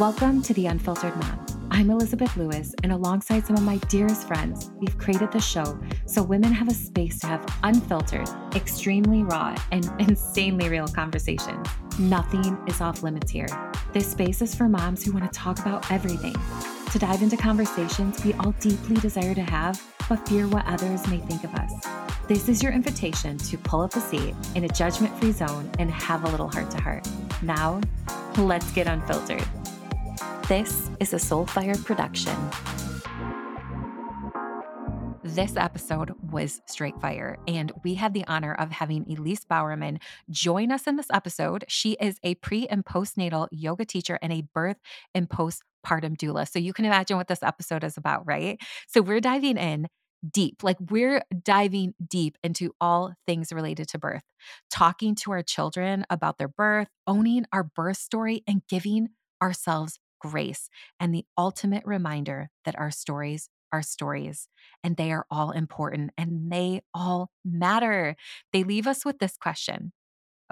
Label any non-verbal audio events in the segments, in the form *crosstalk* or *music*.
Welcome to The Unfiltered Mom. I'm Elizabeth Lewis, and alongside some of my dearest friends, we've created the show so women have a space to have unfiltered, extremely raw, and *laughs* insanely real conversations. Nothing is off limits here. This space is for moms who want to talk about everything, to dive into conversations we all deeply desire to have, but fear what others may think of us. This is your invitation to pull up a seat in a judgment free zone and have a little heart to heart. Now, let's get unfiltered. This is a Soulfire production. This episode was straight fire, and we had the honor of having Elise Bowerman join us in this episode. She is a pre and postnatal yoga teacher and a birth and postpartum doula. So you can imagine what this episode is about, right? So we're diving in deep. Like we're diving deep into all things related to birth, talking to our children about their birth, owning our birth story, and giving ourselves grace and the ultimate reminder that our stories are stories and they are all important and they all matter. They leave us with this question.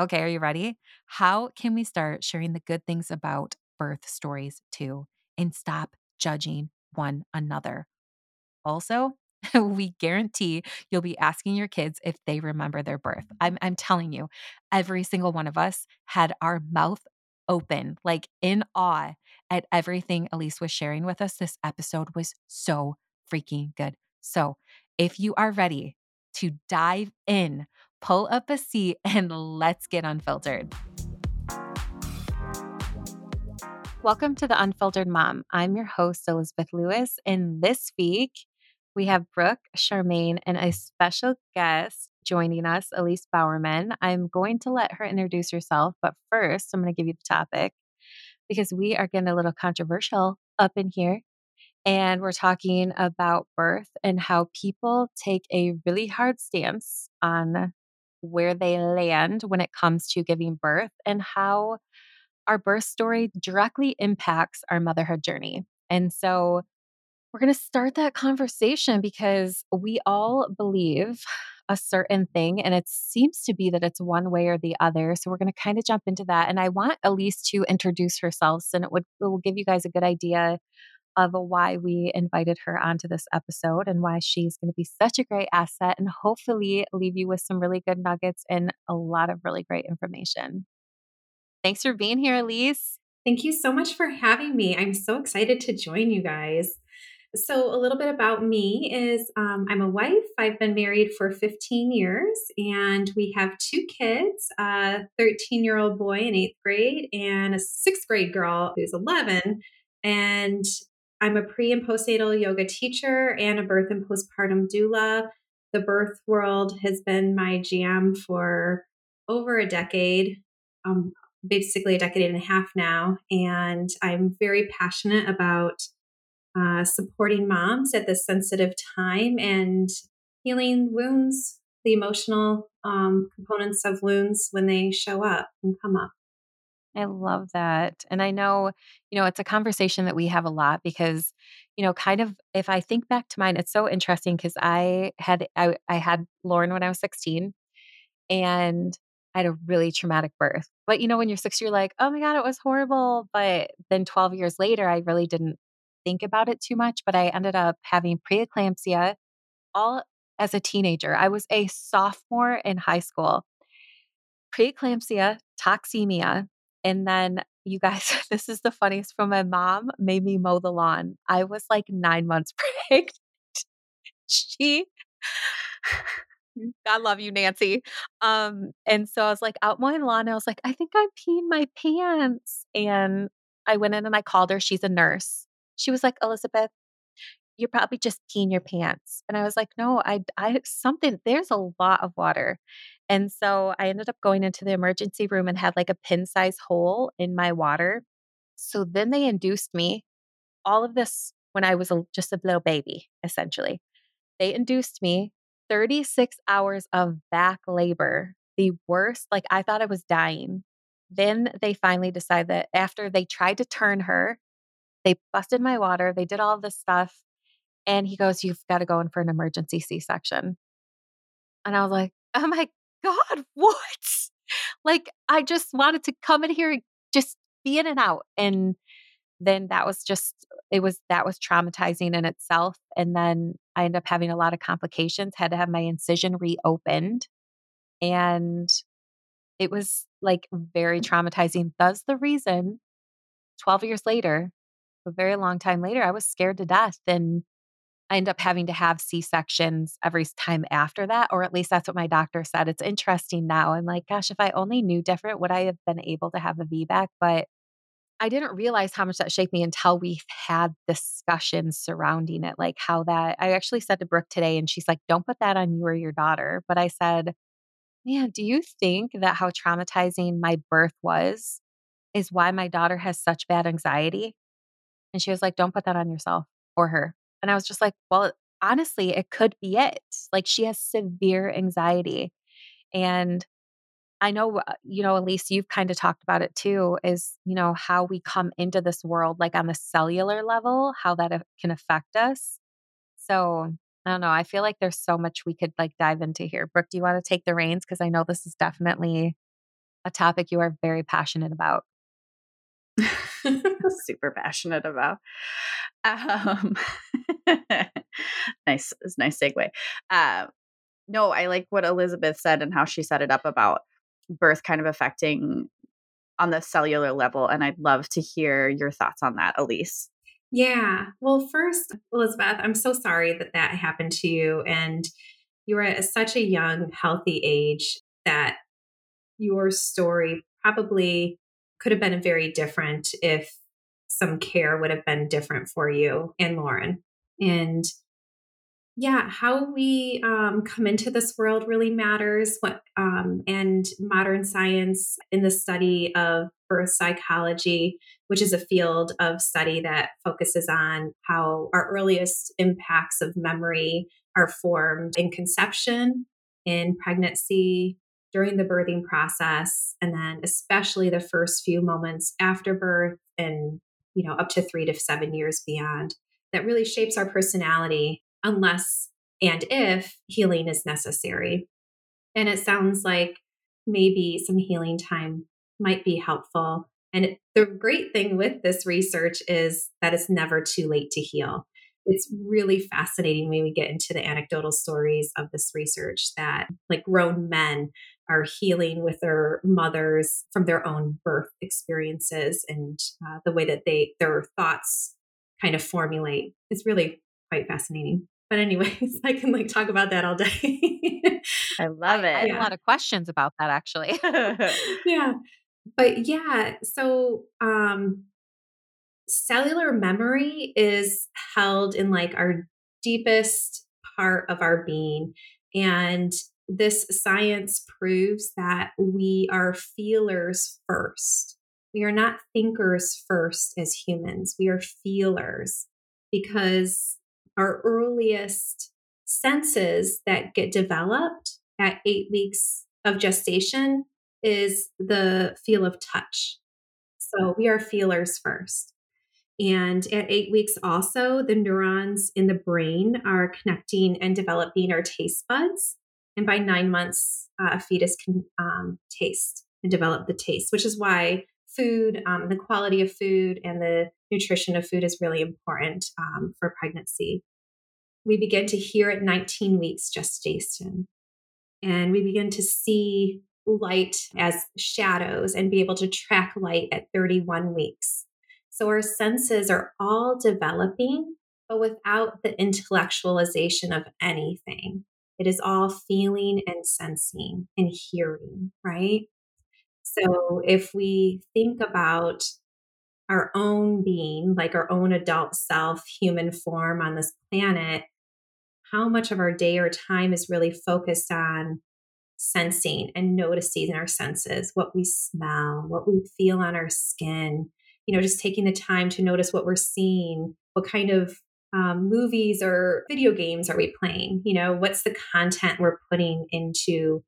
Okay, are you ready? How can we start sharing the good things about birth stories too and stop judging one another? Also, *laughs* we guarantee you'll be asking your kids if they remember their birth. I'm, I'm telling you, every single one of us had our mouth open, like in awe at everything Elise was sharing with us. This episode was so freaking good. So, if you are ready to dive in, pull up a seat *laughs* and let's get unfiltered. Welcome to the Unfiltered Mom. I'm your host, Elizabeth Lewis. And this week, we have Brooke Charmaine and a special guest joining us, Elise Bowerman. I'm going to let her introduce herself, but first, I'm going to give you the topic because we are getting a little controversial up in here. And we're talking about birth and how people take a really hard stance on where they land when it comes to giving birth and how our birth story directly impacts our motherhood journey. And so we're going to start that conversation because we all believe a certain thing and it seems to be that it's one way or the other. So we're going to kind of jump into that. And I want Elise to introduce herself and it would it will give you guys a good idea of why we invited her onto this episode and why she's going to be such a great asset and hopefully leave you with some really good nuggets and a lot of really great information. Thanks for being here, Elise. Thank you so much for having me. I'm so excited to join you guys. So, a little bit about me is um, I'm a wife. I've been married for 15 years, and we have two kids a 13 year old boy in eighth grade and a sixth grade girl who's 11. And I'm a pre and postnatal yoga teacher and a birth and postpartum doula. The birth world has been my jam for over a decade, um, basically a decade and a half now. And I'm very passionate about uh, supporting moms at this sensitive time and healing wounds, the emotional um, components of wounds when they show up and come up. I love that. And I know, you know, it's a conversation that we have a lot because, you know, kind of if I think back to mine, it's so interesting because I had I, I had Lauren when I was 16 and I had a really traumatic birth. But you know, when you're six, you're like, oh my God, it was horrible. But then 12 years later, I really didn't think about it too much, but I ended up having preeclampsia all as a teenager. I was a sophomore in high school. Preeclampsia, toxemia, and then you guys, *laughs* this is the funniest from my mom made me mow the lawn. I was like nine months *laughs* pregnant. she I love you, Nancy. Um, and so I was like out mowing lawn. I was like, I think I'm peeing my pants. And I went in and I called her. She's a nurse. She was like, Elizabeth, you're probably just peeing your pants. And I was like, no, I, I, something, there's a lot of water. And so I ended up going into the emergency room and had like a pin size hole in my water. So then they induced me all of this when I was a, just a little baby, essentially. They induced me 36 hours of back labor, the worst. Like I thought I was dying. Then they finally decided that after they tried to turn her they busted my water. They did all this stuff. And he goes, You've got to go in for an emergency C section. And I was like, Oh my God, *laughs* what? Like, I just wanted to come in here and just be in and out. And then that was just it was that was traumatizing in itself and then i ended up having a lot of complications had to have my incision reopened and it was like very mm. traumatizing thus the reason 12 years later a very long time later i was scared to death and I end up having to have C sections every time after that, or at least that's what my doctor said. It's interesting now. I'm like, gosh, if I only knew different, would I have been able to have a VBAC? But I didn't realize how much that shaped me until we had discussions surrounding it, like how that I actually said to Brooke today, and she's like, don't put that on you or your daughter. But I said, man, do you think that how traumatizing my birth was is why my daughter has such bad anxiety? And she was like, don't put that on yourself or her. And I was just like, well, honestly, it could be it. Like she has severe anxiety. And I know, uh, you know, Elise, you've kind of talked about it too, is, you know, how we come into this world, like on the cellular level, how that can affect us. So I don't know. I feel like there's so much we could like dive into here. Brooke, do you want to take the reins? Because I know this is definitely a topic you are very passionate about. *laughs* *laughs* super passionate about. Um, *laughs* nice, nice segue. Uh, no, I like what Elizabeth said and how she set it up about birth kind of affecting on the cellular level. And I'd love to hear your thoughts on that, Elise. Yeah. Well, first, Elizabeth, I'm so sorry that that happened to you. And you were at such a young, healthy age that your story probably could have been very different if some care would have been different for you and Lauren. And yeah, how we um, come into this world really matters. What um, and modern science in the study of birth psychology, which is a field of study that focuses on how our earliest impacts of memory are formed in conception, in pregnancy, during the birthing process, and then especially the first few moments after birth and you know up to three to seven years beyond that really shapes our personality unless and if healing is necessary. And it sounds like maybe some healing time might be helpful. And the great thing with this research is that it's never too late to heal. It's really fascinating when we get into the anecdotal stories of this research that, like, grown men are healing with their mothers from their own birth experiences and uh, the way that they their thoughts kind of formulate. is really quite fascinating. But anyways, *laughs* I can like talk about that all day. I *laughs* love it. I have yeah. a lot of questions about that actually. *laughs* yeah. But yeah, so um cellular memory is held in like our deepest part of our being and this science proves that we are feelers first. We are not thinkers first as humans. We are feelers because our earliest senses that get developed at eight weeks of gestation is the feel of touch. So we are feelers first. And at eight weeks, also, the neurons in the brain are connecting and developing our taste buds. And by nine months, uh, a fetus can um, taste and develop the taste, which is why food, um, the quality of food, and the nutrition of food is really important um, for pregnancy. We begin to hear at 19 weeks gestation, and we begin to see light as shadows and be able to track light at 31 weeks. So our senses are all developing, but without the intellectualization of anything. It is all feeling and sensing and hearing, right? So if we think about our own being, like our own adult self, human form on this planet, how much of our day or time is really focused on sensing and noticing in our senses, what we smell, what we feel on our skin, you know, just taking the time to notice what we're seeing, what kind of um, movies or video games are we playing? You know, what's the content we're putting into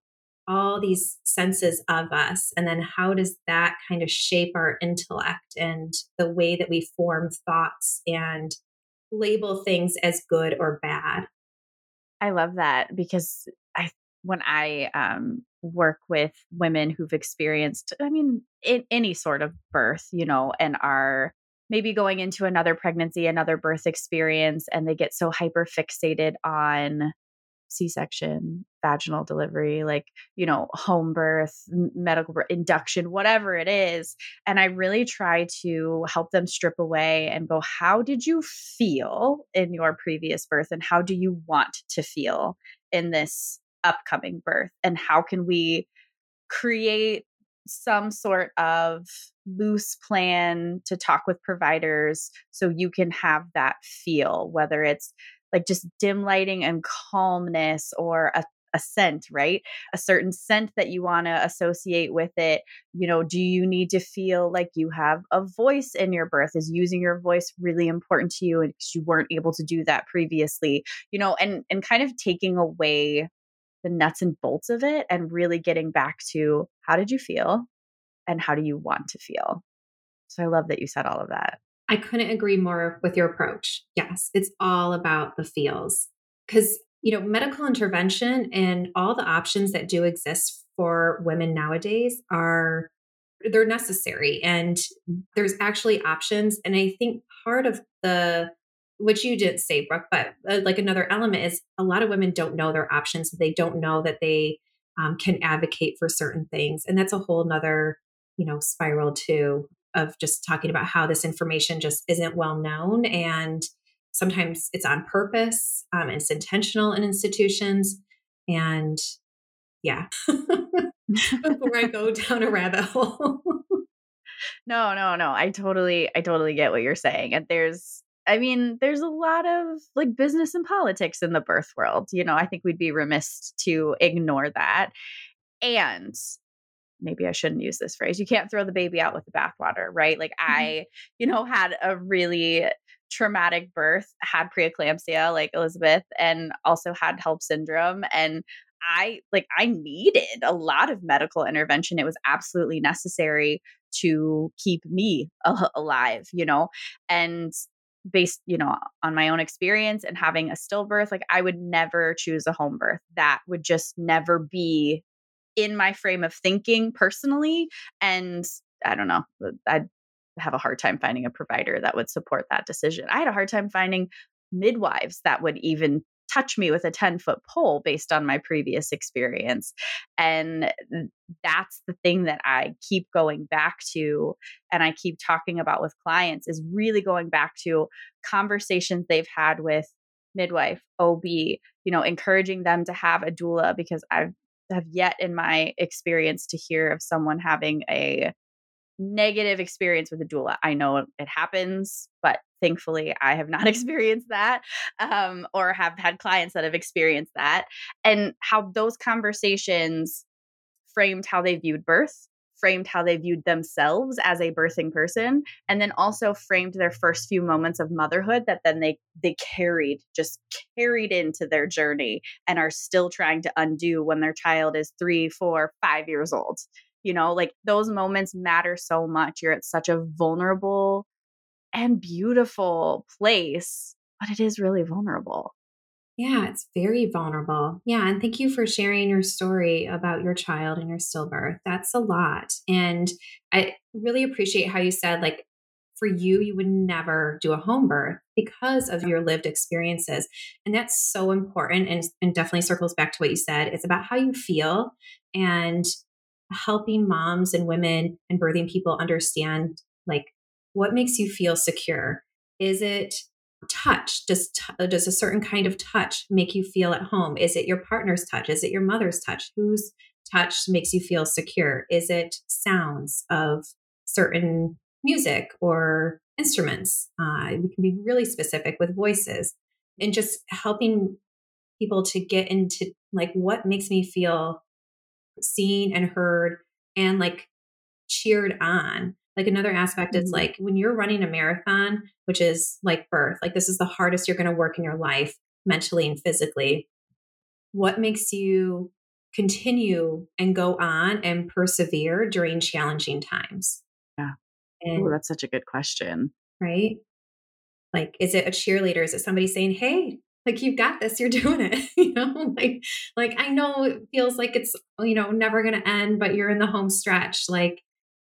all these senses of us? And then how does that kind of shape our intellect and the way that we form thoughts and label things as good or bad? I love that because I, when I um, work with women who've experienced, I mean, in, any sort of birth, you know, and are maybe going into another pregnancy, another birth experience, and they get so hyper fixated on C section, vaginal delivery, like, you know, home birth, medical birth, induction, whatever it is. And I really try to help them strip away and go, how did you feel in your previous birth? And how do you want to feel in this upcoming birth? And how can we create some sort of loose plan to talk with providers so you can have that feel, whether it's like just dim lighting and calmness or a a scent, right? A certain scent that you want to associate with it. You know, do you need to feel like you have a voice in your birth? Is using your voice really important to you because you weren't able to do that previously? You know, and and kind of taking away the nuts and bolts of it and really getting back to how did you feel and how do you want to feel? So I love that you said all of that. I couldn't agree more with your approach. Yes, it's all about the feels. Because, you know, medical intervention and all the options that do exist for women nowadays are they're necessary and mm. there's actually options and i think part of the which you didn't say, Brooke, but uh, like another element is a lot of women don't know their options. They don't know that they um, can advocate for certain things. And that's a whole nother, you know, spiral too of just talking about how this information just isn't well known. And sometimes it's on purpose, um, it's intentional in institutions. And yeah, *laughs* before I go *laughs* down a rabbit hole. no, no, no. I totally, I totally get what you're saying. And there's, I mean, there's a lot of like business and politics in the birth world. You know, I think we'd be remiss to ignore that. And maybe I shouldn't use this phrase. You can't throw the baby out with the bathwater, right? Like mm-hmm. I, you know, had a really traumatic birth, had preeclampsia like Elizabeth and also had HELLP syndrome and I like I needed a lot of medical intervention. It was absolutely necessary to keep me alive, you know. And based you know on my own experience and having a stillbirth like i would never choose a home birth. That would just never be in my frame of thinking personally and i don't know uh, i'd have a hard time finding a provider that would support that decision. I had a hard time finding midwives that would even touch me with a 10 foot pole based on my previous experience. And that's the thing that I keep going back to and I keep talking about with clients is really going back to conversations they've had with midwife, OB, you know, encouraging them to have a doula because I've have yet in my experience to hear of someone having a negative experience with a doula. I know it happens, but thankfully I have not *laughs* experienced that um, or have had clients that have experienced that. And how those conversations framed how they viewed birth, framed how they viewed themselves as a birthing person, and then also framed their first few moments of motherhood that then they they carried, just carried into their journey and are still trying to undo when their child is three, four, five years old you know like those moments matter so much you're at such a vulnerable and beautiful place but it is really vulnerable. Yeah it's very vulnerable. Yeah and thank you for sharing your story about your child and your stillbirth. That's a lot and i really appreciate how you said like for you you would never do a home birth because of your lived experiences and that's so important and, and definitely circles back to what you said. It's about how you feel and helping moms and women and birthing people understand like what makes you feel secure? Is it touch? Does t- does a certain kind of touch make you feel at home? Is it your partner's touch? Is it your mother's touch? Whose touch makes you feel secure? Is it sounds of certain music or instruments? Uh, we can be really specific with voices and just helping people to get into like what makes me feel seen and heard and like cheered on. Like another aspect mm-hmm. is like when you're running a marathon, which is like birth, like this is the hardest you're going to work in your life mentally and physically. What makes you continue and go on and persevere during challenging times? Yeah. And, that's such a good question. Right? Like, is it a cheerleader? Is it somebody saying, hey, like you've got this you're *laughs* doing it *laughs* you know like like i know it feels like it's you know never going to end but you're in the home stretch like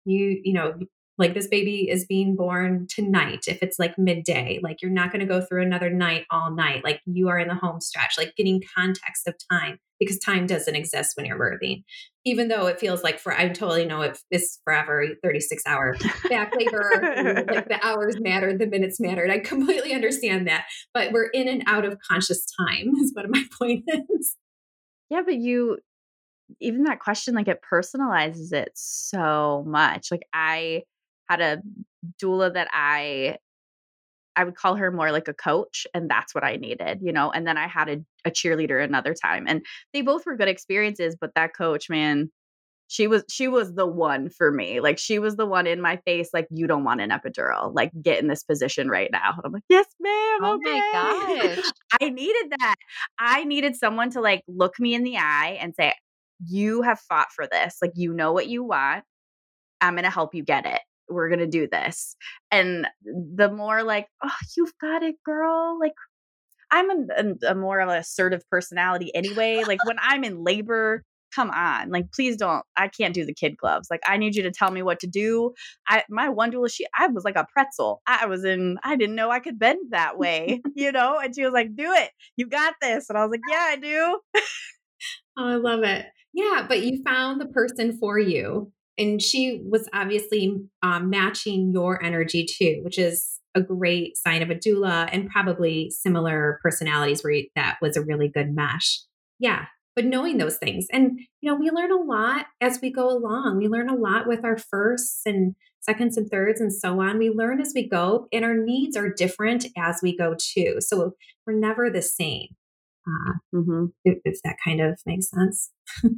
you you know like this baby is being born tonight if it's like midday like you're not going to go through another night all night like you are in the home stretch like getting context of time because time doesn't exist when you're birthing. Even though it feels like for i totally know it is forever 36 hour back labor *laughs* like the hours mattered the minutes mattered i completely understand that but we're in and out of conscious time *laughs* is what my *laughs* point is. Yeah but you even that question like it personalizes it so much like i had a doula that I I would call her more like a coach, and that's what I needed, you know. And then I had a, a cheerleader another time, and they both were good experiences. But that coach, man, she was she was the one for me. Like she was the one in my face, like you don't want an epidural, like get in this position right now. And I'm like, yes, ma'am. Oh okay. my *laughs* gosh, I needed that. I needed someone to like look me in the eye and say, you have fought for this. Like you know what you want. I'm gonna help you get it we're gonna do this and the more like oh you've got it girl like i'm a, a more of an assertive personality anyway like when i'm in labor come on like please don't i can't do the kid gloves like i need you to tell me what to do i my one doula she i was like a pretzel i was in i didn't know i could bend that way *laughs* you know and she was like do it you got this and i was like yeah i do oh, i love it yeah but you found the person for you and she was obviously um, matching your energy too, which is a great sign of a doula and probably similar personalities where that was a really good mesh. Yeah. But knowing those things, and you know, we learn a lot as we go along. We learn a lot with our firsts and seconds and thirds and so on. We learn as we go, and our needs are different as we go too. So we're never the same. Uh, mm-hmm. if, if that kind of makes sense. *laughs*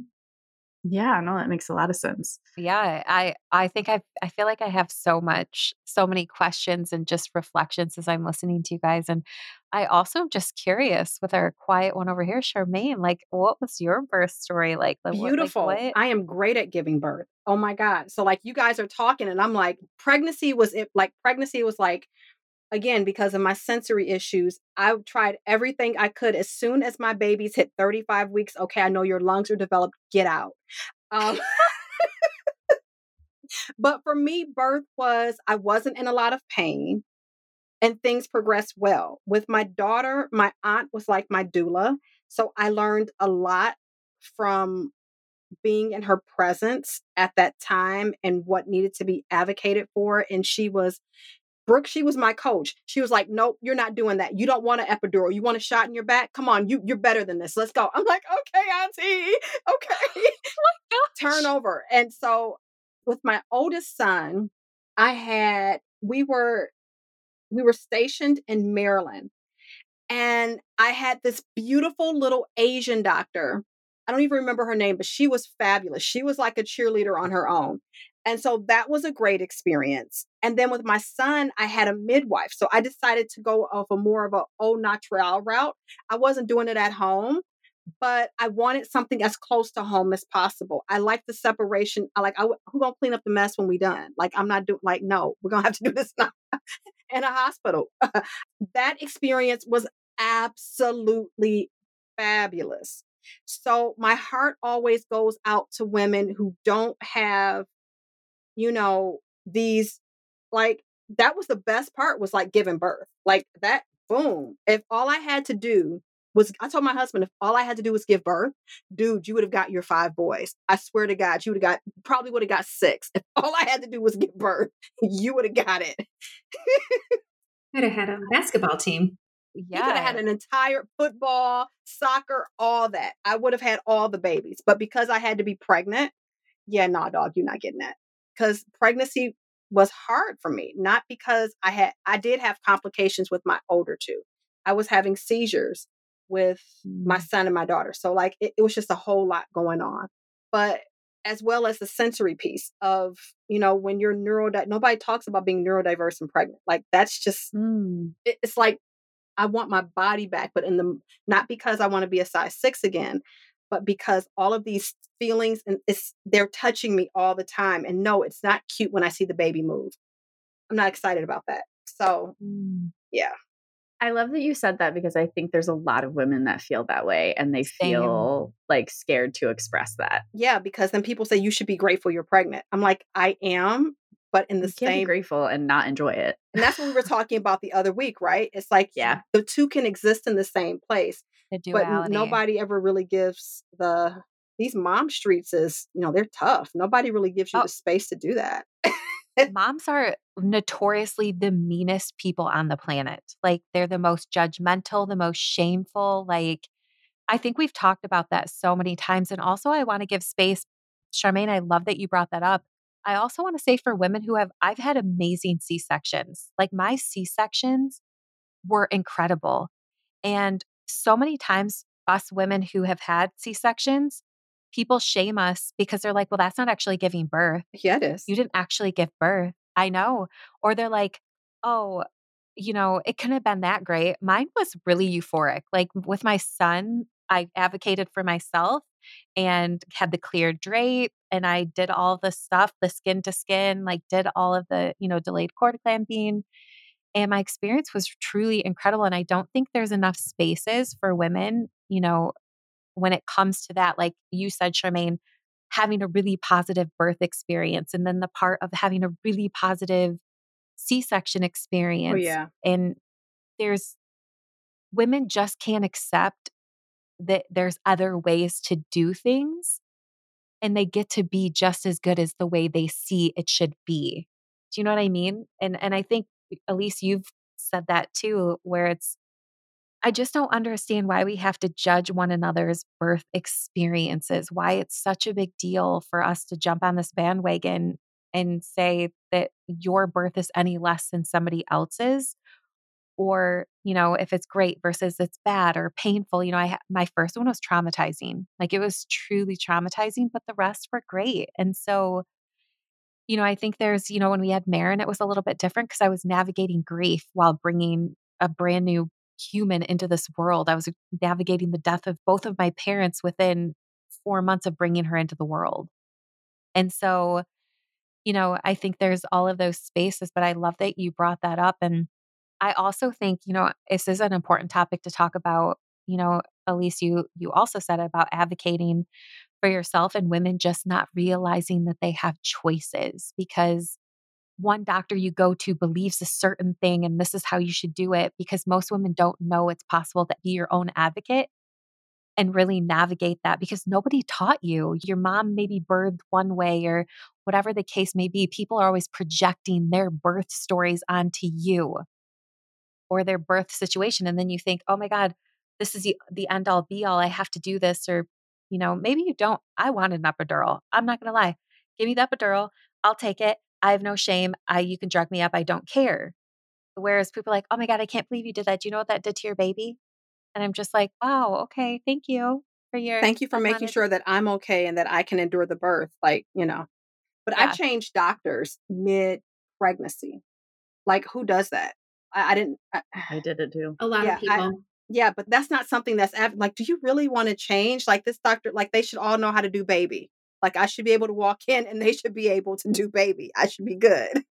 Yeah, no, that makes a lot of sense. Yeah, I I think I I feel like I have so much so many questions and just reflections as I'm listening to you guys and I also am just curious with our quiet one over here Charmaine like what was your birth story like? like Beautiful. What, like, I am great at giving birth. Oh my god. So like you guys are talking and I'm like pregnancy was it like pregnancy was like again because of my sensory issues i tried everything i could as soon as my babies hit 35 weeks okay i know your lungs are developed get out. Um, *laughs* but for me birth was i wasn't in a lot of pain and things progressed well. With my daughter my aunt was like my doula so i learned a lot from being in her presence at that time and what needed to be advocated for and she was Brooke, she was my coach. She was like, "Nope, you're not doing that. You don't want an epidural. You want a shot in your back. Come on, you you're better than this. Let's go." I'm like, "Okay, auntie. Okay." *laughs* *laughs* oh Turn over. And so, with my oldest son, I had we were we were stationed in Maryland, and I had this beautiful little Asian doctor. I don't even remember her name, but she was fabulous. She was like a cheerleader on her own. And so that was a great experience. And then with my son, I had a midwife. So I decided to go off a more of a au natural route. I wasn't doing it at home, but I wanted something as close to home as possible. I like the separation. I like, I, who gonna clean up the mess when we done? Like, I'm not doing, like, no, we're gonna have to do this *laughs* now in a hospital. *laughs* that experience was absolutely fabulous. So my heart always goes out to women who don't have you know, these like that was the best part was like giving birth. Like that, boom. If all I had to do was, I told my husband, if all I had to do was give birth, dude, you would have got your five boys. I swear to God, you would have got, probably would have got six. If all I had to do was give birth, *laughs* you would have got it. I'd have had a basketball team. Yeah. You could have had an entire football, soccer, all that. I would have had all the babies. But because I had to be pregnant, yeah, nah, dog, you're not getting that because pregnancy was hard for me, not because I had, I did have complications with my older two. I was having seizures with my mm. son and my daughter. So, like, it, it was just a whole lot going on. But as well as the sensory piece of, you know, when you're neurodiverse, nobody talks about being neurodiverse and pregnant. Like, that's just, mm. it, it's like, I want my body back, but in the, not because I want to be a size six again, but because all of these feelings and it's they're touching me all the time and no it's not cute when i see the baby move i'm not excited about that so mm. yeah i love that you said that because i think there's a lot of women that feel that way and they feel like scared to express that yeah because then people say you should be grateful you're pregnant i'm like i am but in the same grateful and not enjoy it. and that's what we were talking about the other week, right? It's like Yeah. the two can exist in the same place, The but nobody ever really gives the these mom streets is you know they're tough. Nobody really gives you Oh. the space to do that. Moms are notoriously the meanest people on the planet. Like they're the most judgmental, the most shameful. Like I think we've talked about that so many times. And also, I want to give space. Charmaine, I love that you brought that up. I also want to say for women who have, I've had amazing C sections. Like my C sections were incredible. And so many times, us women who have had C sections, people shame us because they're like, well, that's not actually giving birth yeah, it is. you didn't actually give birth. I know. Or they're like, oh, you know, it couldn't have been that great. Mine was really euphoric. Like with my son, I advocated for myself and had the clear drape and I did all the stuff, the skin to skin, like did all of the, you know, delayed cord clamping. And my experience was truly incredible. And I don't think there's enough spaces for women, you know, when it comes to that, like you said, Charmaine, having a really positive birth experience and then the part of having a really positive C-section oh, experience. oh yeah, And there's women just can't accept that there's other ways to do things and they get to be just as good as the way they see it should be. Do you know what I mean? And and I think Elise you've said that too where it's I just don't understand why we have to judge one another's birth experiences, why it's such a big deal for us to jump on this bandwagon and say that your birth is any less than somebody else's. Or you know if it's great versus it's bad or painful you know i my first one was traumatizing. Like it was truly traumatizing but the rest were great. And so you know i think there's you know when we had Marin it was a little bit different because i was navigating grief while bringing a brand new human into this world i was navigating the death of both of my parents within 4 months of bringing her into the world and so you know i think there's all of those spaces but i love that you brought that up and I also think, you know, this is an important topic to talk about. You know, Elise, you you also said about advocating for yourself and women just not realizing that they have choices because one doctor you go to believes a certain thing and this is how you should do it because most women don't know it's possible to be your own advocate and really navigate that because nobody taught you. Your mom maybe birthed one way or whatever the case may be. People are always projecting their birth stories onto you or their birth situation and then you think oh my god this is the, the end all be all i have to do this or you know maybe you don't i wanted an epidural i'm not going to lie give me the epidural i'll take it i have no shame i you can drug me up i don't care whereas people are like oh my god i can't believe you did that do you know what that did to your baby and i'm just like wow okay thank you for your thank you for making sure that I'm okay and that I can endure the birth. Like you know, but Yeah. I changed doctors mid pregnancy. Like who does that? I, I didn't. I, I did it *sighs* too. A lot Yeah, of people. Yeah, but that's not something that's av- like, do you really want to change? Like this doctor, like they should all know how to do baby. Like I should be able to walk in and they should be able to do baby. I should be good.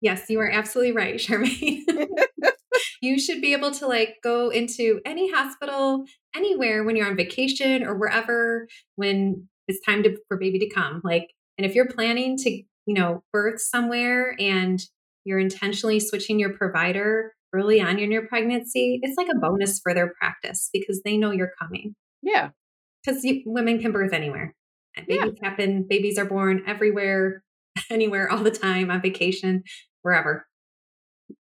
Yes, you are absolutely right, *laughs* Charmaine. *laughs* you should be able to like go into any hospital anywhere when you're on vacation or wherever when it's time to, for baby to come. Like, and if you're planning to, you know, birth somewhere and you're intentionally switching your provider early on in your pregnancy, it's like a bonus for their practice because they know you're coming. Yeah. Because women can birth anywhere. And Yeah. babies happen. Babies are born everywhere, *laughs* anywhere, all the time, on vacation, wherever.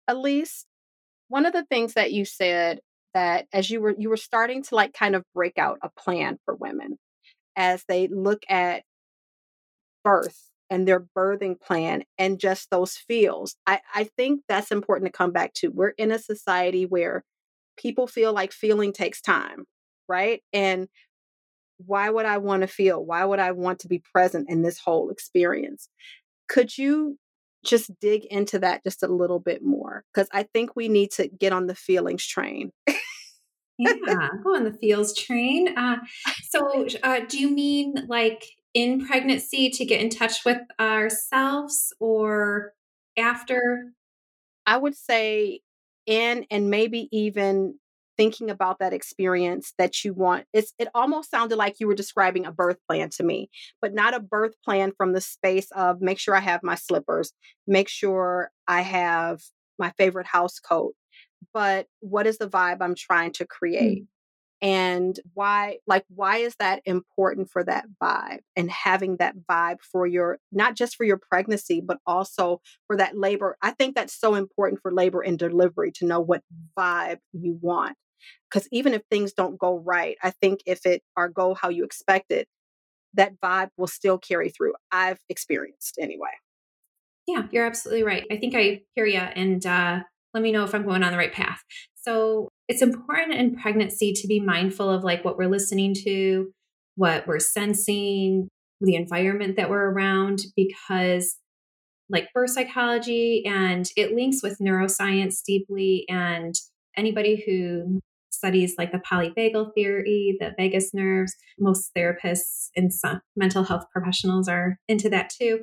Elise, one of the things that you said that as you were you were starting to like kind of break out a plan for women as they look at birth and their birthing plan and just those feels. I, I think that's important to come back to. We're in a society where people feel like feeling takes time, right? And why would I want to feel? Why would I want to be present in this whole experience? Could you just dig into that just a little bit more? Because I think we need to get on the feelings train. yeah, go on the feels train. Uh, *laughs* so, uh, do you mean like in pregnancy to get in touch with ourselves or after? I would say in and maybe even thinking about that experience that you want it's it almost sounded like you were describing a birth plan to me but not a birth plan from the space of make sure i have my slippers. Make sure i have my favorite house coat. But what is the vibe i'm trying to create? Mm and why like why is that important for that vibe and having that vibe for your not just for your pregnancy but also for that labor? I think that's so important for labor and delivery to know what vibe you want because even if things don't go right i think if it or go how you expect it that vibe will still carry through i've experienced anyway. Yeah you're absolutely right i think i hear you and uh, let me know if i'm going on the right path. So it's important in pregnancy to be mindful of like what we're listening to, what we're sensing, the environment that we're around, because like birth psychology and it links with neuroscience deeply. And anybody who studies like the polyvagal theory, the vagus nerves, most therapists and some mental health professionals are into that too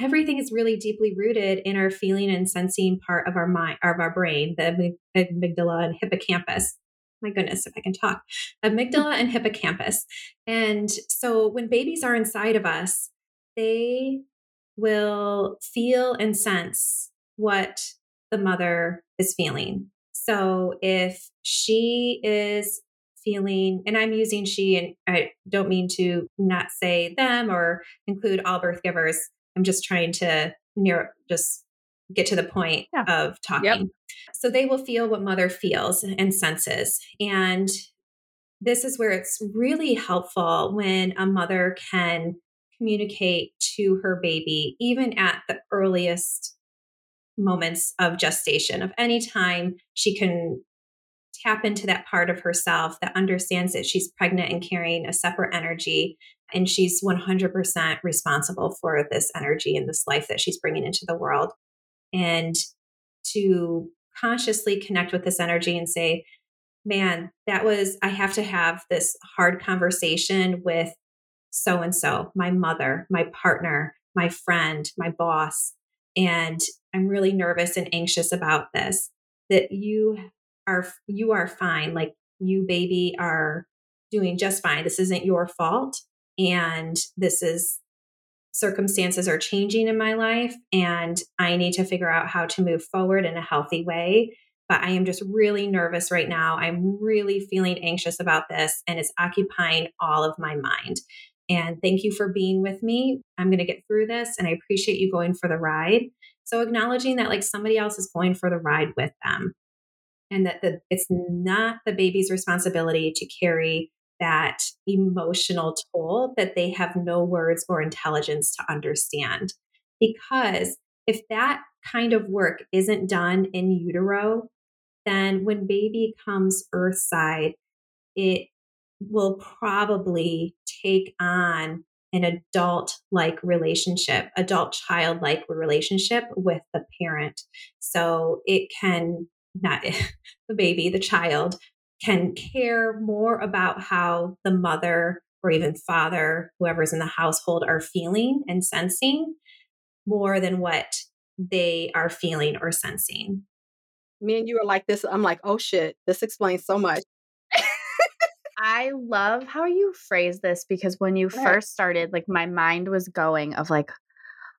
everything is really deeply rooted in our feeling and sensing part of our mind of our brain the amygdala and hippocampus. My goodness if i can talk. Amygdala and hippocampus. And so when babies are inside of us they will feel and sense what the mother is feeling. So if she is feeling, and I'm using she, and I don't mean to not say them or include all birth givers. I'm just trying to near just get to the point yeah. of talking. Yep. So they will feel what mother feels and senses. And this is where it's really helpful when a mother can communicate to her baby, even at the earliest moments of gestation, of any time she can tap into that part of herself that understands that she's pregnant and carrying a separate energy and she's 100% responsible for this energy and this life that she's bringing into the world. And to consciously connect with this energy and say man that was i have to have this hard conversation with so and so my mother my partner my friend my boss and i'm really nervous and anxious about this that you are you are fine like you baby are doing just fine this isn't your fault and this is circumstances are changing in my life and I need to figure out how to move forward in a healthy way. But I am just really nervous right now. I'm really feeling anxious about this and it's occupying all of my mind. And thank you for being with me. I'm going to get through this and I appreciate you going for the ride. So acknowledging that like somebody else is going for the ride with them and that the, it's not the baby's responsibility to carry that emotional toll that they have no words or intelligence to understand. Because if that kind of work isn't done in utero, then when baby comes earthside, it will probably take on an adult like relationship, adult child like relationship with the parent. So it can not *laughs* the baby, the child can care more about how the mother or even father, whoever's in the household, are feeling and sensing more than what they are feeling or sensing. Me and you are like this. I'm like, oh shit, this explains so much. I love how you phrase this because when you first started, like my mind was going of like,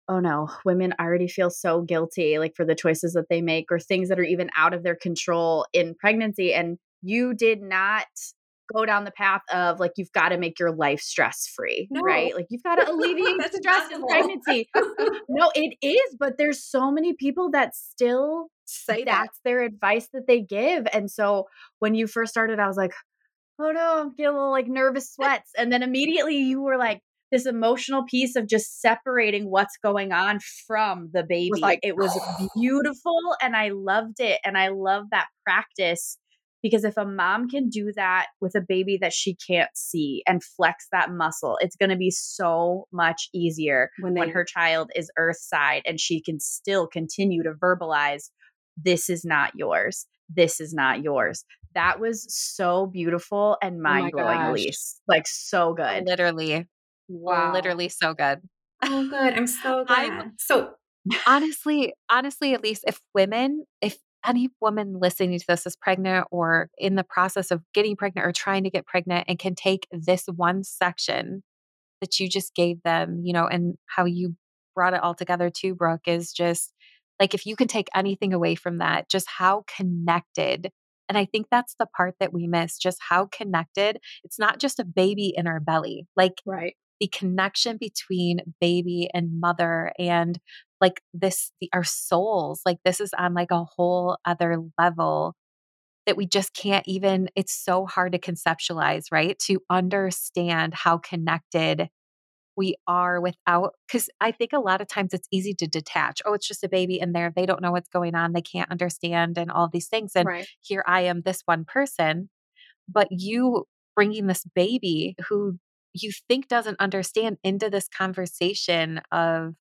oh no, women already feel so guilty, like for the choices that they make or things that are even out of their control in pregnancy. And you did not go down the path of like you've got to make your life stress free, no. right? Like you've got to alleviate *laughs* stress in pregnancy. no, it is, but there's so many people that still say that's that. their advice that they give. And so when you first started, I was like, oh no, I'm getting a little like nervous *laughs* sweats. And then immediately you were like, this emotional piece of just separating what's going on from the baby. It was, like, it was *gasps* beautiful and I loved it. And I love that practice because if a mom can do that with a baby that she can't see and flex that muscle, it's going to be so much easier when, they, when her child is earthside and she can still continue to verbalize, This is not yours. This is not yours. That was so beautiful and mind blowing, oh Elise. Like, so good. Literally. Wow. Literally so good. Oh, good. I'm so glad. I'm, so honestly, honestly, at least if women, if any woman listening to this is pregnant or in the process of getting pregnant or trying to get pregnant and can take this one section that you just gave them, you know, and how you brought it all together too, Brooke, is just like if you can take anything away from that, just how connected. And I think that's the part that we miss, just how connected. It's not just a baby in our belly. Like right. The connection between baby and mother and like this the, our souls like this is on like a whole other level that we just can't even it's so hard to conceptualize right to understand how connected we are without because i think a lot of times it's easy to detach oh it's just a baby in there they don't know what's going on they can't understand and all these things and right. here i am this one person but you bringing this baby who you think doesn't understand into this conversation of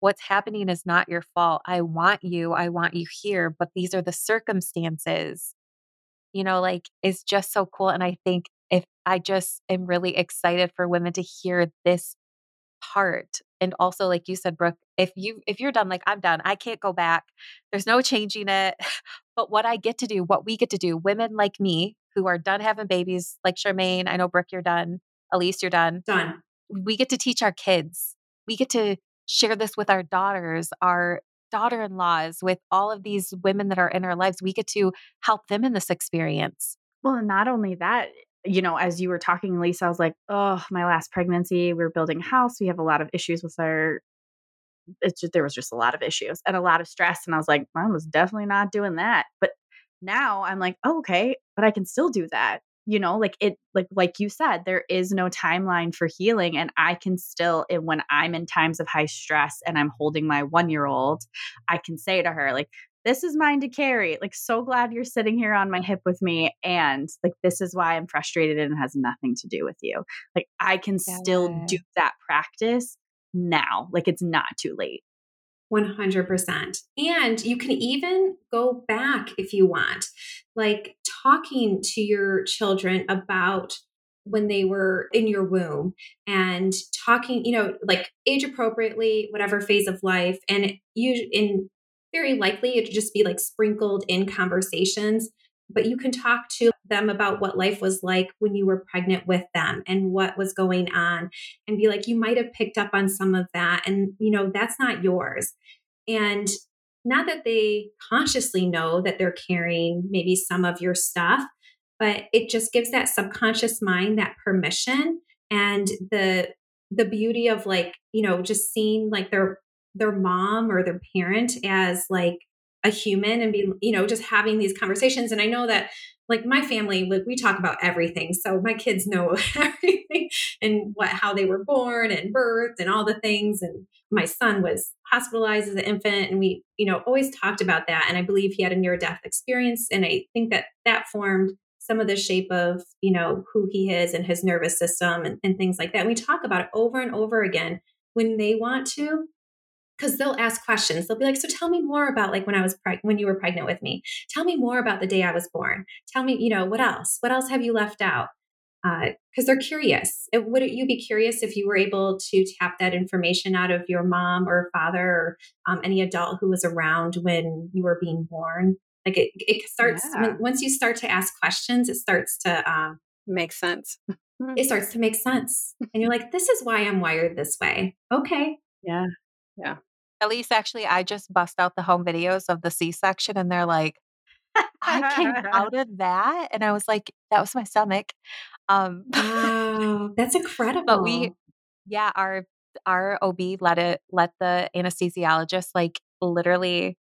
what's happening is not your fault. I want you. I want you here, but these are the circumstances. You know, like it's just so cool. And I think if I just am really excited for women to hear this part. And also, like you said, Brooke, if you if you're done, like I'm done, I can't go back. There's no changing it. *laughs* But what I get to do, what we get to do, women like me who are done having babies, like Charmaine, I know Brooke, you're done. Elise, you're done. Done. We get to teach our kids. We get to share this with our daughters, our daughter in laws, with all of these women that are in our lives. We get to help them in this experience. Well, and not only that, you know, as you were talking, Lisa, I was like, oh, my last pregnancy, we are building a house. We have a lot of issues with our, it's just, there was just a lot of issues and a lot of stress. And I was like, I was definitely not doing that. But now I'm like, oh, okay, but I can still do that you know like it like like you said there is no timeline for healing and i can still eh, when i'm in times of high stress and i'm holding my 1 year old i can say to her like this is mine to carry like so glad you're sitting here on my hip with me and like this is why i'm frustrated and it has nothing to do with you like i can yeah. still do that practice now like it's not too late 100%. And you can even go back if you want, like talking to your children about when they were in your womb and talking, you know, like age appropriately, whatever phase of life. And you, in very likely, it'd just be like sprinkled in conversations but you can talk to them about what life was like when you were pregnant with them and what was going on and be like you might have picked up on some of that and you know that's not yours. And not that they consciously know that they're carrying maybe some of your stuff but it just gives that subconscious mind that permission and the the beauty of like you know just seeing like their their mom or their parent as like a human and be you know just having these conversations. And i know that like my family like we talk about everything. So my kids know *laughs* everything and what how they were born and birthed and all the things. And my son was hospitalized as an infant and we you know always talked about that. And i believe he had a near death experience and i think that that formed some of the shape of you know who he is and his nervous system and, and things like that. We talk about it over and over again when they want to because they'll ask questions. They'll be like, "So tell me more about like when I was preg- when you were pregnant with me. Tell me more about the day I was born. Tell me, you know, what else? What else have you left out?" Because uh, they're curious. wouldn't you be curious if you were able to tap that information out of your mom or father or um, any adult who was around when you were being born? Like it, it starts yeah. when, once you start to ask questions, it starts to um, make sense. *laughs* it starts to make sense, and you're like, "This is why I'm wired this way." Okay, yeah, yeah. Elise, actually, I just bust out the home videos of the C section and they're like, I came out *laughs* of that and I was like, that was my stomach. Um, wow, that's incredible. *laughs* But we, yeah, our our OB let it let the anesthesiologist like literally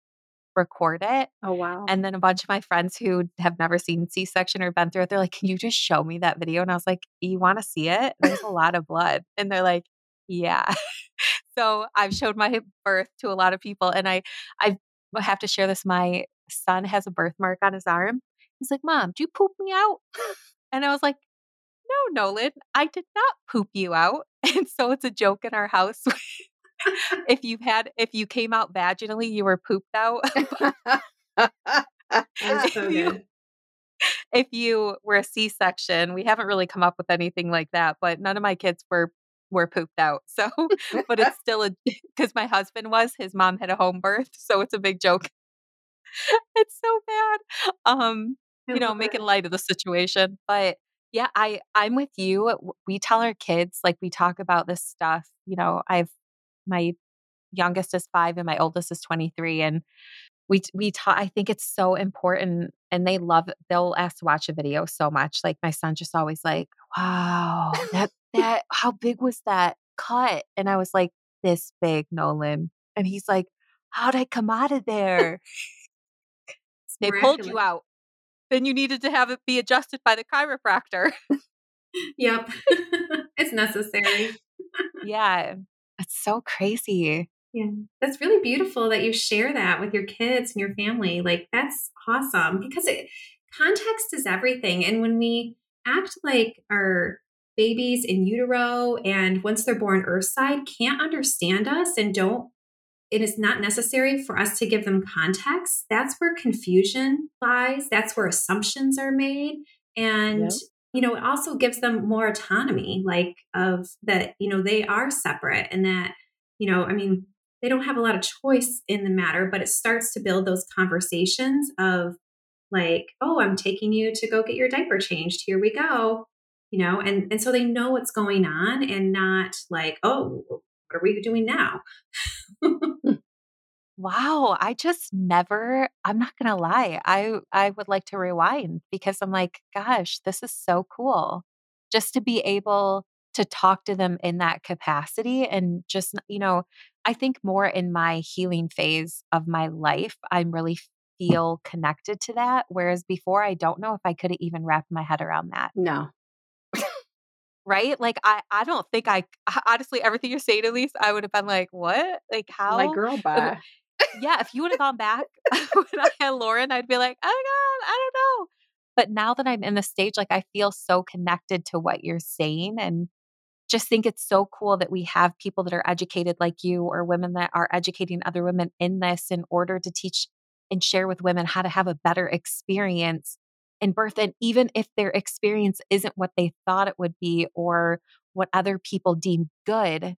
record it. Oh wow! And then a bunch of my friends who have never seen C section or been through it, they're like, "Can you just show me that video?" And I was like, "You want to see it? There's a lot of blood." And they're like, "Yeah." *laughs* so I've showed my birth to a lot of people, and I I have to share this. My son has a birthmark on his arm. He's like, "Mom, do you poop me out?" And I was like, "No, Nolan, I did not poop you out." *laughs* And so it's a joke in our house. *laughs* if you had, if you came out vaginally, you were pooped out. so you, if you were a C-section, we haven't really come up with anything like that, but none of my kids were were pooped out. *laughs* So, but it's *laughs* still a *laughs* because my husband was his mom had a home birth, so it's a big joke. it's so bad. Um, you know, making light of the situation. But yeah, I I'm with you. We tell our kids like we talk about this stuff. You know, I've my youngest is 5 and my oldest is 23 and we we taught I think it's so important and they love they'll ask to watch a video so much. Like my son just always like, "Wow, that that how big was that cut?" And I was like, "This big, Nolan." And he's like, "How'd I come out of there?" *laughs* they pulled you out. Then you needed to have it be adjusted by the chiropractor. *laughs* yep. *laughs* it's necessary. yeah. It's so crazy. Yeah, that's really beautiful that you share that with your kids and your family. Like, that's awesome because it, context is everything. And when we act like our babies in utero and once they're born earthside can't understand us and don't, it is not necessary for us to give them context, that's where confusion lies. That's where assumptions are made. And yep you know, it also gives them more autonomy, like of that, you know, they are separate and that, you know, I mean, they don't have a lot of choice in the matter, but it starts to build those conversations of like, oh, I'm taking you to go get your diaper changed. Here we go. You know, and and so they know what's going on and not like, oh, what are we doing now? Hmm. *laughs* wow, I just never I'm not going to lie. I I would like to rewind because I'm like, gosh, this is so cool. Just to be able to talk to them in that capacity and just you know I think more in my healing phase of my life, I'm really feel connected to that. Whereas before, I don't know if I could have even wrapped my head around that. No. Right? Like, I, I don't think I, honestly, everything you're saying, Elise, I would have been like, what? Like, how? Like, girl, bye. yeah. If you would have gone back when *laughs* I had Lauren, I'd be like, oh God, I don't know. But now that I'm in the stage, like, I feel so connected to what you're saying. And just think it's so cool that we have people that are educated like you or women that are educating other women in this in order to teach and share with women how to have a better experience in birth. And even if their experience isn't what they thought it would be or what other people deem good,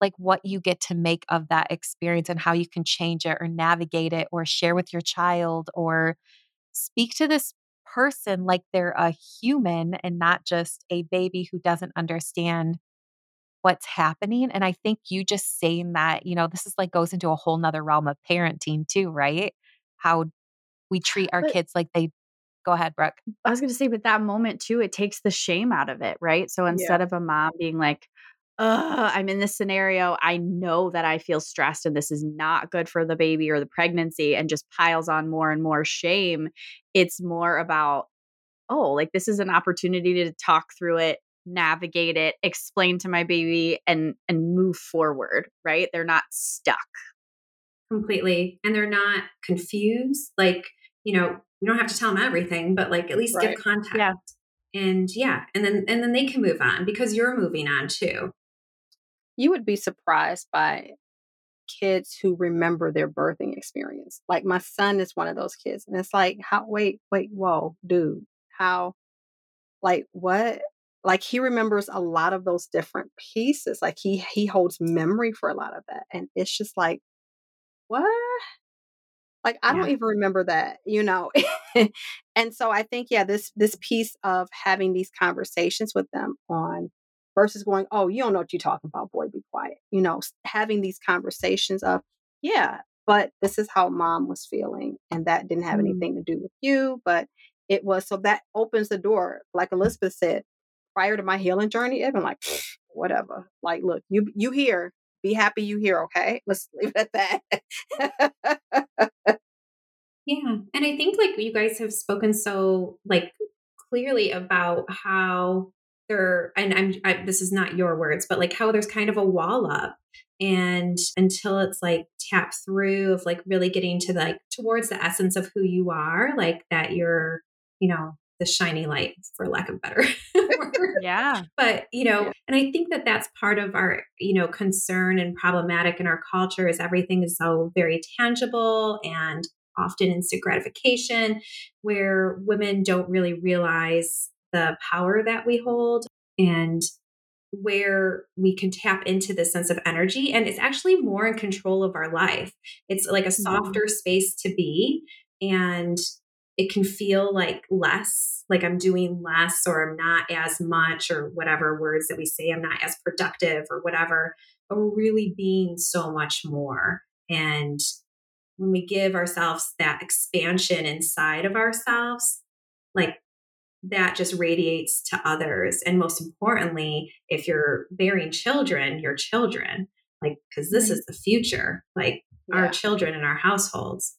like what you get to make of that experience and how you can change it or navigate it or share with your child or speak to this person like they're a human and not just a baby who doesn't understand what's happening. And I think you just saying that, you know, this is like goes into a whole nother realm of parenting too, right? How we treat our but, kids like they go ahead, Brooke. I was going to say, but that moment too, it takes the shame out of it, right? So instead yeah. of a mom being like, Ugh, I'm in this scenario. I know that I feel stressed and this is not good for the baby or the pregnancy and just piles on more and more shame. It's more about, oh, like this is an opportunity to talk through it, navigate it, explain to my baby and and move forward, right? They're not stuck. Completely. And they're not confused. Like, you know, we don't have to tell them everything, but like at least right. give context. Yeah and yeah and then and then they can move on because you're moving on too you would be surprised by kids who remember their birthing experience. Like my son is one of those kids. And it's like, how, wait, wait, whoa, dude, how, like, what? Like he remembers a lot of those different pieces. Like he, he holds memory for a lot of that. And it's just like, what? Like I yeah. don't even remember that, you know. *laughs* and so I think, yeah, this, this piece of having these conversations with them on versus going, oh, you don't know what you're talking about, boy, be quiet. You know, having these conversations of, yeah, but this is how mom was feeling. And that didn't have mm. anything to do with you, but it was so that opens the door. Like Elizabeth said, prior to my healing journey, I've been like, *sniffs* whatever. Like, look, you you here. Be happy you here, okay? Let's *laughs* leave it at that. *laughs* yeah. And I think like you guys have spoken so like clearly about how there and i'm I, this is not your words but like how there's kind of a wall up and until it's like tap through of like really getting to like towards the essence of who you are like that you're you know the shiny light for lack of better *laughs* yeah but you know and i think that that's part of our you know concern and problematic in our culture is everything is so very tangible and often instant gratification where women don't really realize the power that we hold and where we can tap into this sense of energy and it's actually more in control of our life it's like a mm-hmm. softer mm-hmm. space to be and it can feel like less, like I'm doing less or I'm not as much or whatever words that we say, I'm not as productive or whatever, but we're really being so much more. And when we give ourselves that expansion inside of ourselves, like that just radiates to others. And most importantly, if you're bearing children, your children, like, because this is the future, like yeah. our children and our households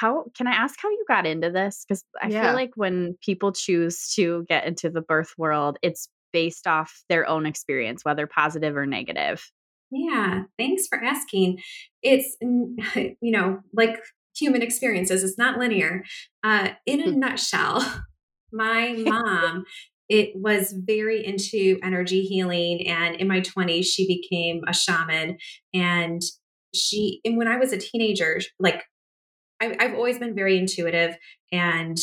how can I ask how you got into this? Because I yeah. feel like when people choose to get into the birth world, it's based off their own experience, whether positive or negative. Yeah, thanks for asking. It's, *laughs* you know, like human experiences, it's not linear. Uh, in a nutshell, *laughs* my *laughs* mom it was very into energy healing and in my 20s she became a shaman and she and when i was a teenager like I, I've always been very intuitive and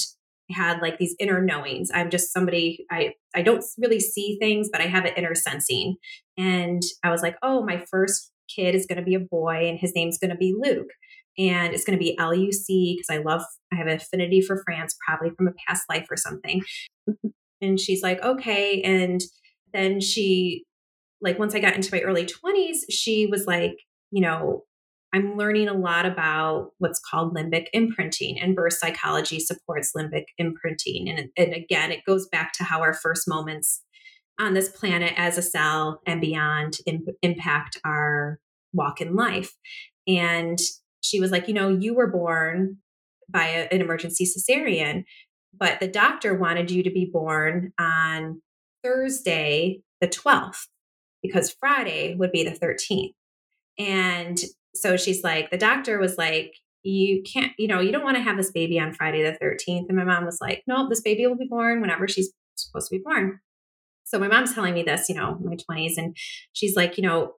had like these inner knowings. I'm just somebody I I don't really see things, but I have an inner sensing. And I was like, oh, my first kid is going to be a boy, and his name's going to be Luke, and it's going to be L U C because I love I have an affinity for France, probably from a past life or something. *laughs* and she's like, okay, and then she like once I got into my early 20s, she was like, you know, I'm learning a lot about what's called limbic imprinting, and birth psychology supports limbic imprinting. And, and again, it goes back to how our first moments on this planet as a cell and beyond impact our walk in life. And she was like, You know, you were born by a, an emergency cesarean, but the doctor wanted you to be born on Thursday, the 12th, because Friday would be the 13th. And so she's like, the doctor was like, you can't, you know, you don't want to have this baby on Friday the 13th. And my mom was like, no, this baby will be born whenever she's supposed to be born. So my mom's telling me this, you know, in my 20s, and she's like, you know,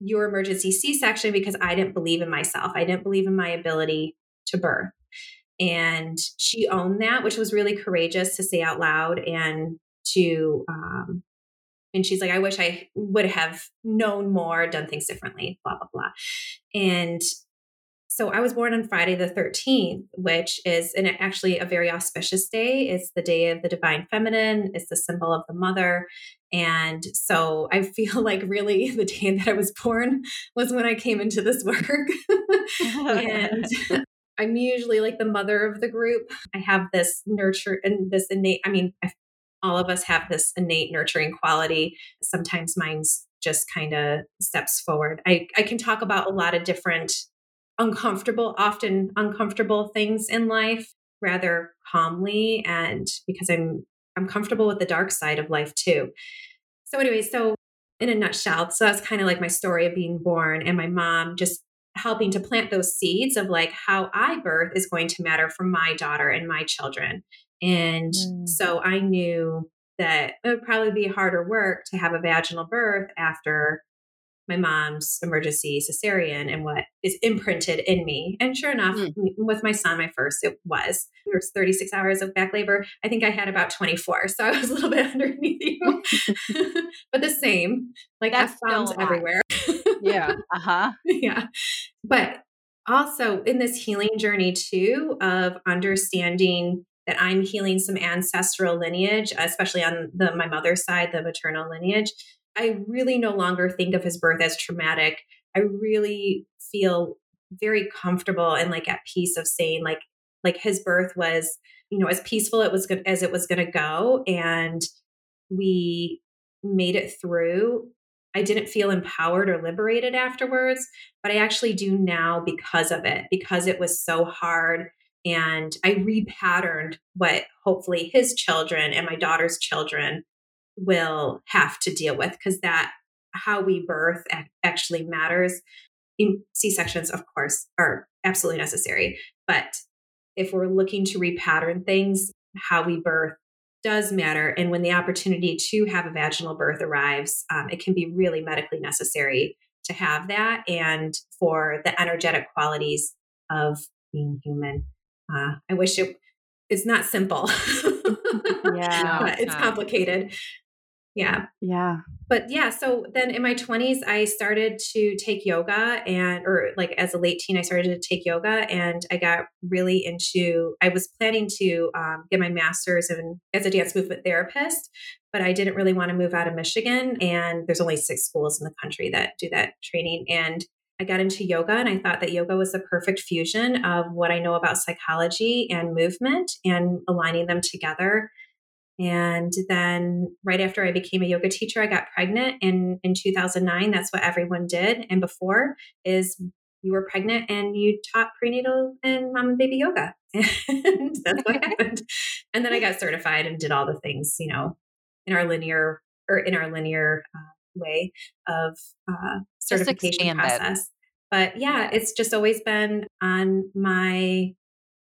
your emergency C section because I didn't believe in myself. I didn't believe in my ability to birth. And she owned that, which was really courageous to say out loud and to um, and she's like, I wish I would have known more, done things differently, blah, blah, blah. And so I was born on Friday the 13th, which is an, actually a very auspicious day. It's the day of the divine feminine, it's the symbol of the mother. And so I feel *laughs* like really *laughs* the day that I was born was when I came into this work. *laughs* and I'm usually like the mother of the group. I have this nurture and this innate, I mean, I all of us have this innate nurturing quality. Sometimes mine's just kind of steps forward. I, I can talk about a lot of different uncomfortable, often uncomfortable things in life rather calmly and because I'm I'm comfortable with the dark side of life too. So anyway, so in a nutshell, so that's kind of like my story of being born and my mom just helping to plant those seeds of like how I birth is going to matter for my daughter and my children. And mm. so I knew that it would probably be harder work to have a vaginal birth after my mom's emergency cesarean and what is imprinted in me. And sure enough, mm. with my son, my first, it was. There was 36 hours of back labor. I think I had about 24. So I was a little *laughs* bit underneath you. *laughs* but the same. Like That's F everywhere. yeah. *laughs* Uh-huh. yeah. But also in this healing journey too of understanding that I'm healing some ancestral lineage, especially on the my mother's side, the maternal lineage. I really no longer think of his birth as traumatic. I really feel very comfortable and like at peace of saying like like his birth was you know as peaceful it was good as it was going to go and we made it through i didn't feel empowered or liberated afterwards but i actually do now because of it because it was so hard and I repatterned what hopefully his children and my daughter's children will have to deal with because that how we birth actually matters. C sections, of course, are absolutely necessary, but if we're looking to repattern things, how we birth does matter. And when the opportunity to have a vaginal birth arrives, um, it can be really medically necessary to have that and for the energetic qualities of being human. Uh, I wish it it's not simple. *laughs* yeah, it's complicated. Yeah. Yeah. But yeah, so then in my 20s, I started to take yoga and, or like as a late teen, I started to take yoga and I got really into, I was planning to um, get my master's in, as a dance movement therapist, but I didn't really want to move out of Michigan. And there's only six schools in the country that do that training. And I got into yoga and I thought that yoga was the perfect fusion of what I know about psychology and movement and aligning them together. And then right after I became a yoga teacher, I got pregnant. And in 2009, that's what everyone did. And before is you were pregnant and you taught prenatal and mom and baby yoga. *laughs* and that's what *laughs* happened. And then I got certified and did all the things, you know, in our linear or in our linear uh, way of uh, certification process. But yeah, it's just always been on my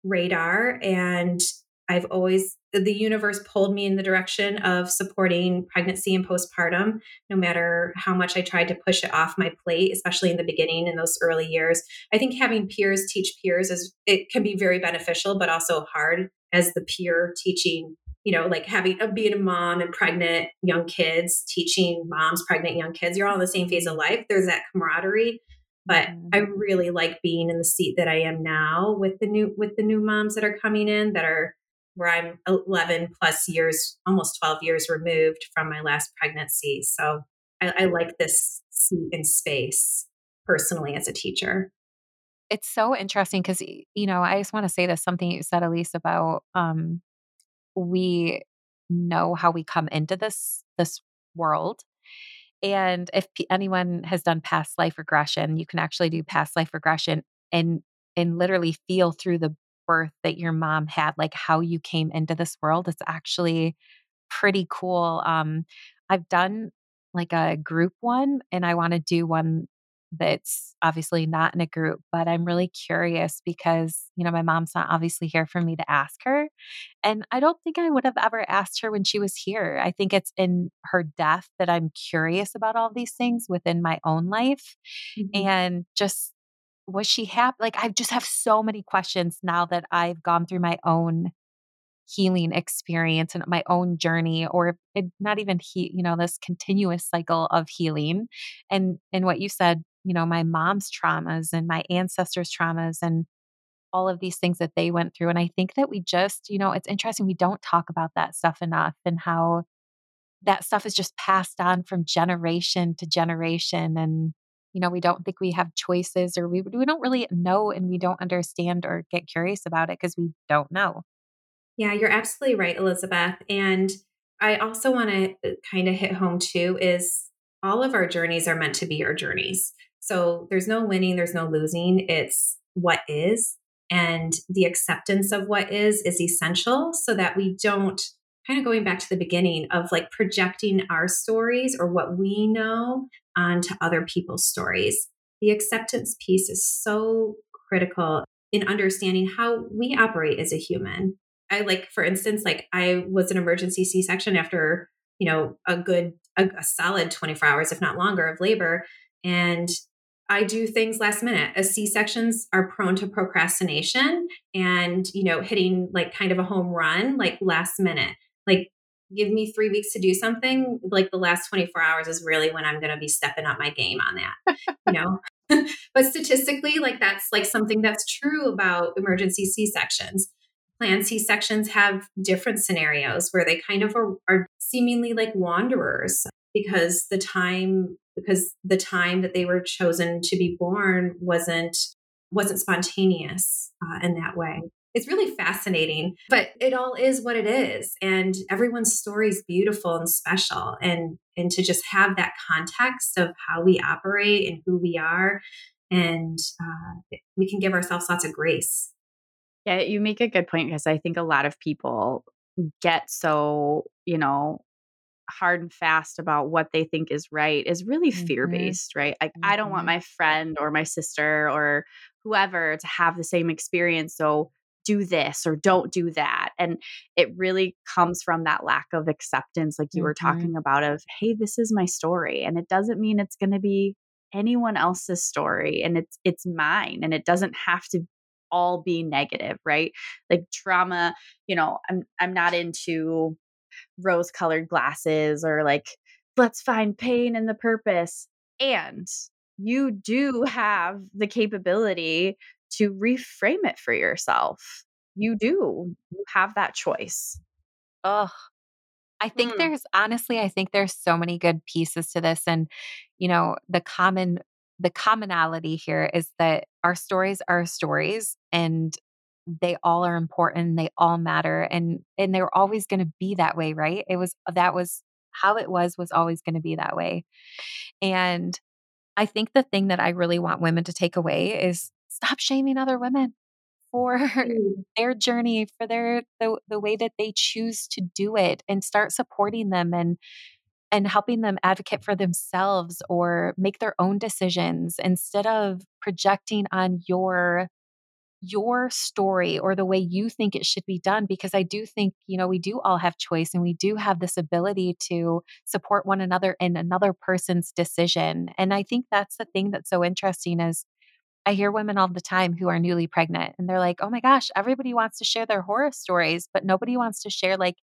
radar. And I've always, the universe pulled me in the direction of supporting pregnancy and postpartum, no matter how much I tried to push it off my plate, especially in the beginning in those early years. I think having peers teach peers is, it can be very beneficial, but also hard as the peer teaching you know, like having a being a mom and pregnant young kids, teaching moms pregnant young kids, you're all in the same phase of life. There's that camaraderie but mm-hmm. I really like being in the seat that I am now with the new with the new moms that are coming in that are where I'm 11 plus years, almost 12 years removed from my last pregnancy. So I, I like this seat in space personally as a teacher. It's so interesting because you know I just want to say this something you said, Elise, about um, we know how we come into this this world and if p- anyone has done past life regression, you can actually do past life regression and and literally feel through the birth that your mom had, like how you came into this world. It's actually pretty cool. Um, I've done like a group one, and I want to do one that's obviously not in a group, but I'm really curious because, you know, my mom's not obviously here for me to ask her. And I don't think I would have ever asked her when she was here. I think it's in her death that I'm curious about all these things within my own life. Mm-hmm. And just was she happy? Like, I just have so many questions now that I've gone through my own healing experience and my own journey or it, not even he you know this continuous cycle of healing and and what you said you know, my mom's traumas and my ancestors' traumas and all of these things that they went through. And I think that we just, you know, it's interesting. We don't talk about that stuff enough and how that stuff is just passed on from generation to generation. And, you know, we don't think we have choices or we, we don't really know and we don't understand or get curious about it because we don't know. Yeah, you're absolutely right, Elizabeth. And I also want to uh, kind of hit home too is all of our journeys are meant to be our journeys. So there's no winning, there's no losing. It's what is. And the acceptance of what is is essential so that we don't kind of going back to the beginning of like projecting our stories or what we know onto other people's stories. The acceptance piece is so critical in understanding how we operate as a human. I like, for instance, like I was an emergency C section after, you know, a good, a, a solid 24 hours, if not longer, of labor. And I do things last minute. As C sections are prone to procrastination and, you know, hitting like kind of a home run, like last minute. Like, give me three weeks to do something. Like, the last 24 hours is really when I'm going to be stepping up my game on that, you know? *laughs* but statistically, like, that's like something that's true about emergency C sections. Planned C sections have different scenarios where they kind of are, are seemingly like wanderers because the time because the time that they were chosen to be born wasn't wasn't spontaneous uh, in that way. It's really fascinating but it all is what it is and everyone's story is beautiful and special and and to just have that context of how we operate and who we are and uh, we can give ourselves lots of grace. Yeah you make a good point because i think a lot of people get so you know hard and fast about what they think is right is really mm-hmm. fear based, right? Like, mm-hmm. I don't want mm-hmm. my friend or my sister or whoever to have the same experience. So do this or don't do that. And it really comes from that lack of acceptance, like you mm-hmm. were talking about, of, hey, this is my story. And it doesn't mean it's going to be anyone else's story and it's it's mine and it doesn't have to all be negative right like trauma you know i'm i'm not into rose colored glasses or like, let's find pain in the purpose. And you do have the capability to reframe it for yourself. You do. You have that choice. Oh, I think mm. there's honestly, I think there's so many good pieces to this. And, you know, the common the commonality here is that our stories are stories and they all are important they all matter and and they're always going to be that way right? It was that was how it was was always going to be that way. And i think the thing that i really want women to take away is stop shaming other women for *laughs* their journey for their the, the way that they choose to do it and start supporting them and and helping them advocate for themselves or make their own decisions instead of projecting on your your story or the way you think it should be done because i do think you know we do all have choice and we do have this ability to support one another in another person's decision and i think that's the thing that's so interesting is i hear women all the time who are newly pregnant and they're like oh my gosh everybody wants to share their horror stories but nobody wants to share like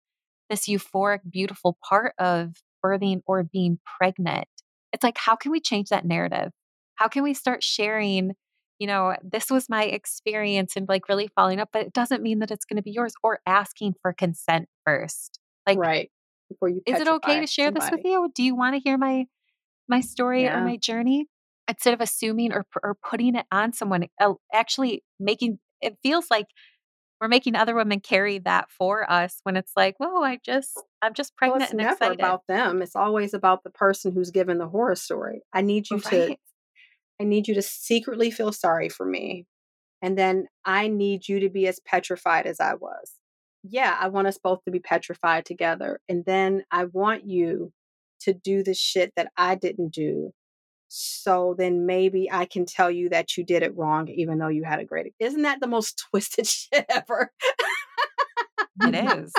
this euphoric beautiful part of birthing or being pregnant. It's like how can we change that narrative? How can we start sharing you know, this was my experience and like really following up, but it doesn't mean that it's going to be yours or asking for consent first. Like, right. Before you is it okay to share somebody. this with you? Do you want to hear my, my story yeah. or my journey? Instead of assuming or, or putting it on someone, uh, actually making it feels like we're making other women carry that for us when it's like, whoa, I just, I'm just pregnant well, it's and never excited. about them. It's always about the person who's given the horror story. I need you right. to I need you to secretly feel sorry for me. And then I need you to be as petrified as I was. Yeah, I want us both to be petrified together. And then I want you to do the shit that I didn't do. So then maybe I can tell you that you did it wrong, even though you had a great. Isn't that the most *laughs* twisted shit ever? it is.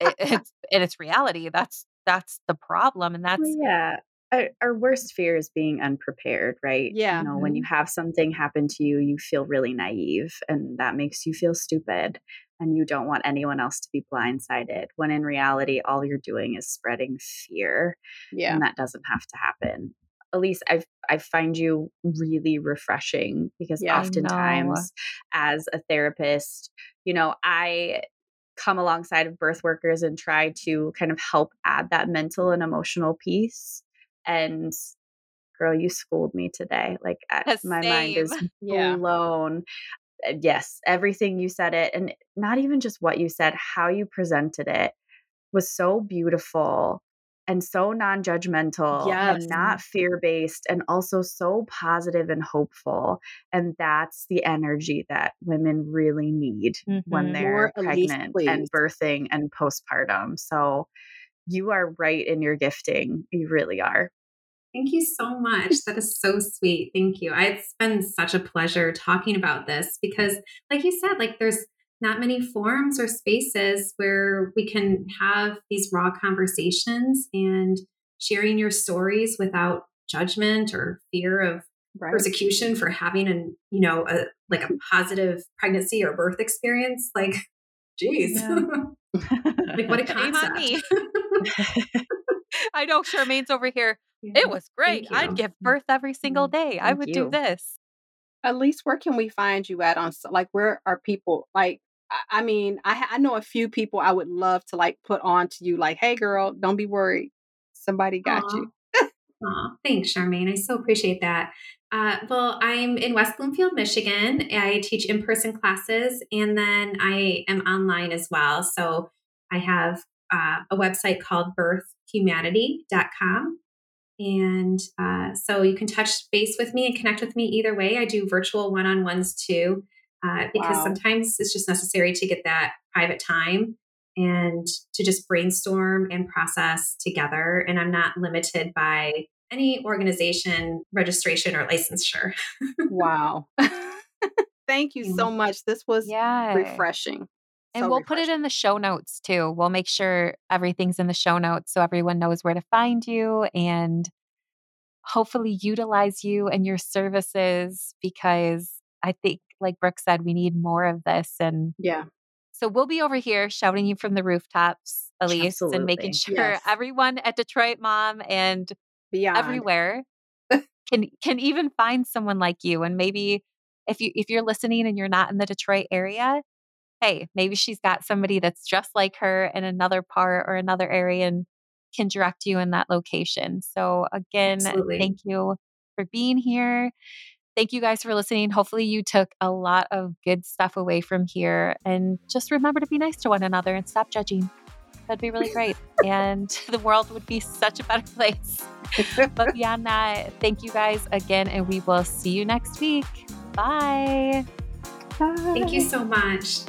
It, it's and it's reality. That's that's the problem, and that's yeah our, our, worst fear is being unprepared, right? Yeah. You know, when you mm-hmm. have something happen to you, you feel really naive and that makes you feel stupid and you don't want anyone else to be blindsided when in reality all you're doing is spreading fear. Yeah. And that doesn't have to happen. Elise, I I find you really refreshing because yeah, oftentimes as a therapist, you know, I come alongside of birth workers and try to kind of help add that mental and emotional piece and girl you schooled me today like my mind is *laughs* blown yeah. yes everything you said it and not even just what you said how you presented it was so beautiful and so non-judgmental yes. and not fear-based and also so positive and hopeful and that's the energy that women really need mm-hmm. when they're More pregnant and birthing and postpartum so you are right in your gifting. You really are. Thank you so much. That is so sweet. Thank you. It's been such a pleasure talking about this because, like you said, like there's not many forums or spaces where we can have these raw conversations and sharing your stories without judgment or fear of right. persecution for having an you know a like a *laughs* positive pregnancy or birth experience like geez yeah. *laughs* like what a *laughs* concept *laughs* *laughs* I know Charmaine's over here. Yeah. It was great. I'd give birth every single mm, day. Thank I would you. do this. Elise where can we find you at on like where are people like I mean, I, I know a few people I would love to like put on to you, like, hey, girl, don't be worried. Somebody got Aww. you. Aww, thanks, Charmaine. I so appreciate that. Uh, well, I'm in West Bloomfield, Michigan. I teach in person classes and then I am online as well. So I have uh, a website called birthhumanity.com. And uh, so you can touch base with me and connect with me either way. I do virtual one on ones too, uh, because wow. sometimes it's just necessary to get that private time and to just brainstorm and process together. And I'm not limited by any organization, registration, or licensure. *laughs* wow. *laughs* Thank you so much. This was yeah. refreshing. And so we'll refreshing. put it in the show notes too. We'll make sure everything's in the show notes so everyone knows where to find you and hopefully utilize you and your services because I think, like Brooke said, we need more of this. And yeah. So we'll be over here shouting you from the rooftops Elise, Absolutely. and making sure Yes. everyone at Detroit Mom and Beyond. everywhere can can even find someone like you. And maybe if you if you're listening and you're not in the Detroit area, hey, maybe she's got somebody that's just like her in another part or another area and can direct you in that location. So again, Absolutely. thank you for being here. Thank you guys for listening. Hopefully you took a lot of good stuff away from here and just remember to be nice to one another and stop judging. That'd be really great. and *laughs* the world would be such a better *laughs* place. But *laughs* beyond that, thank you guys again, and we will see you next week. Bye. Thank you so much.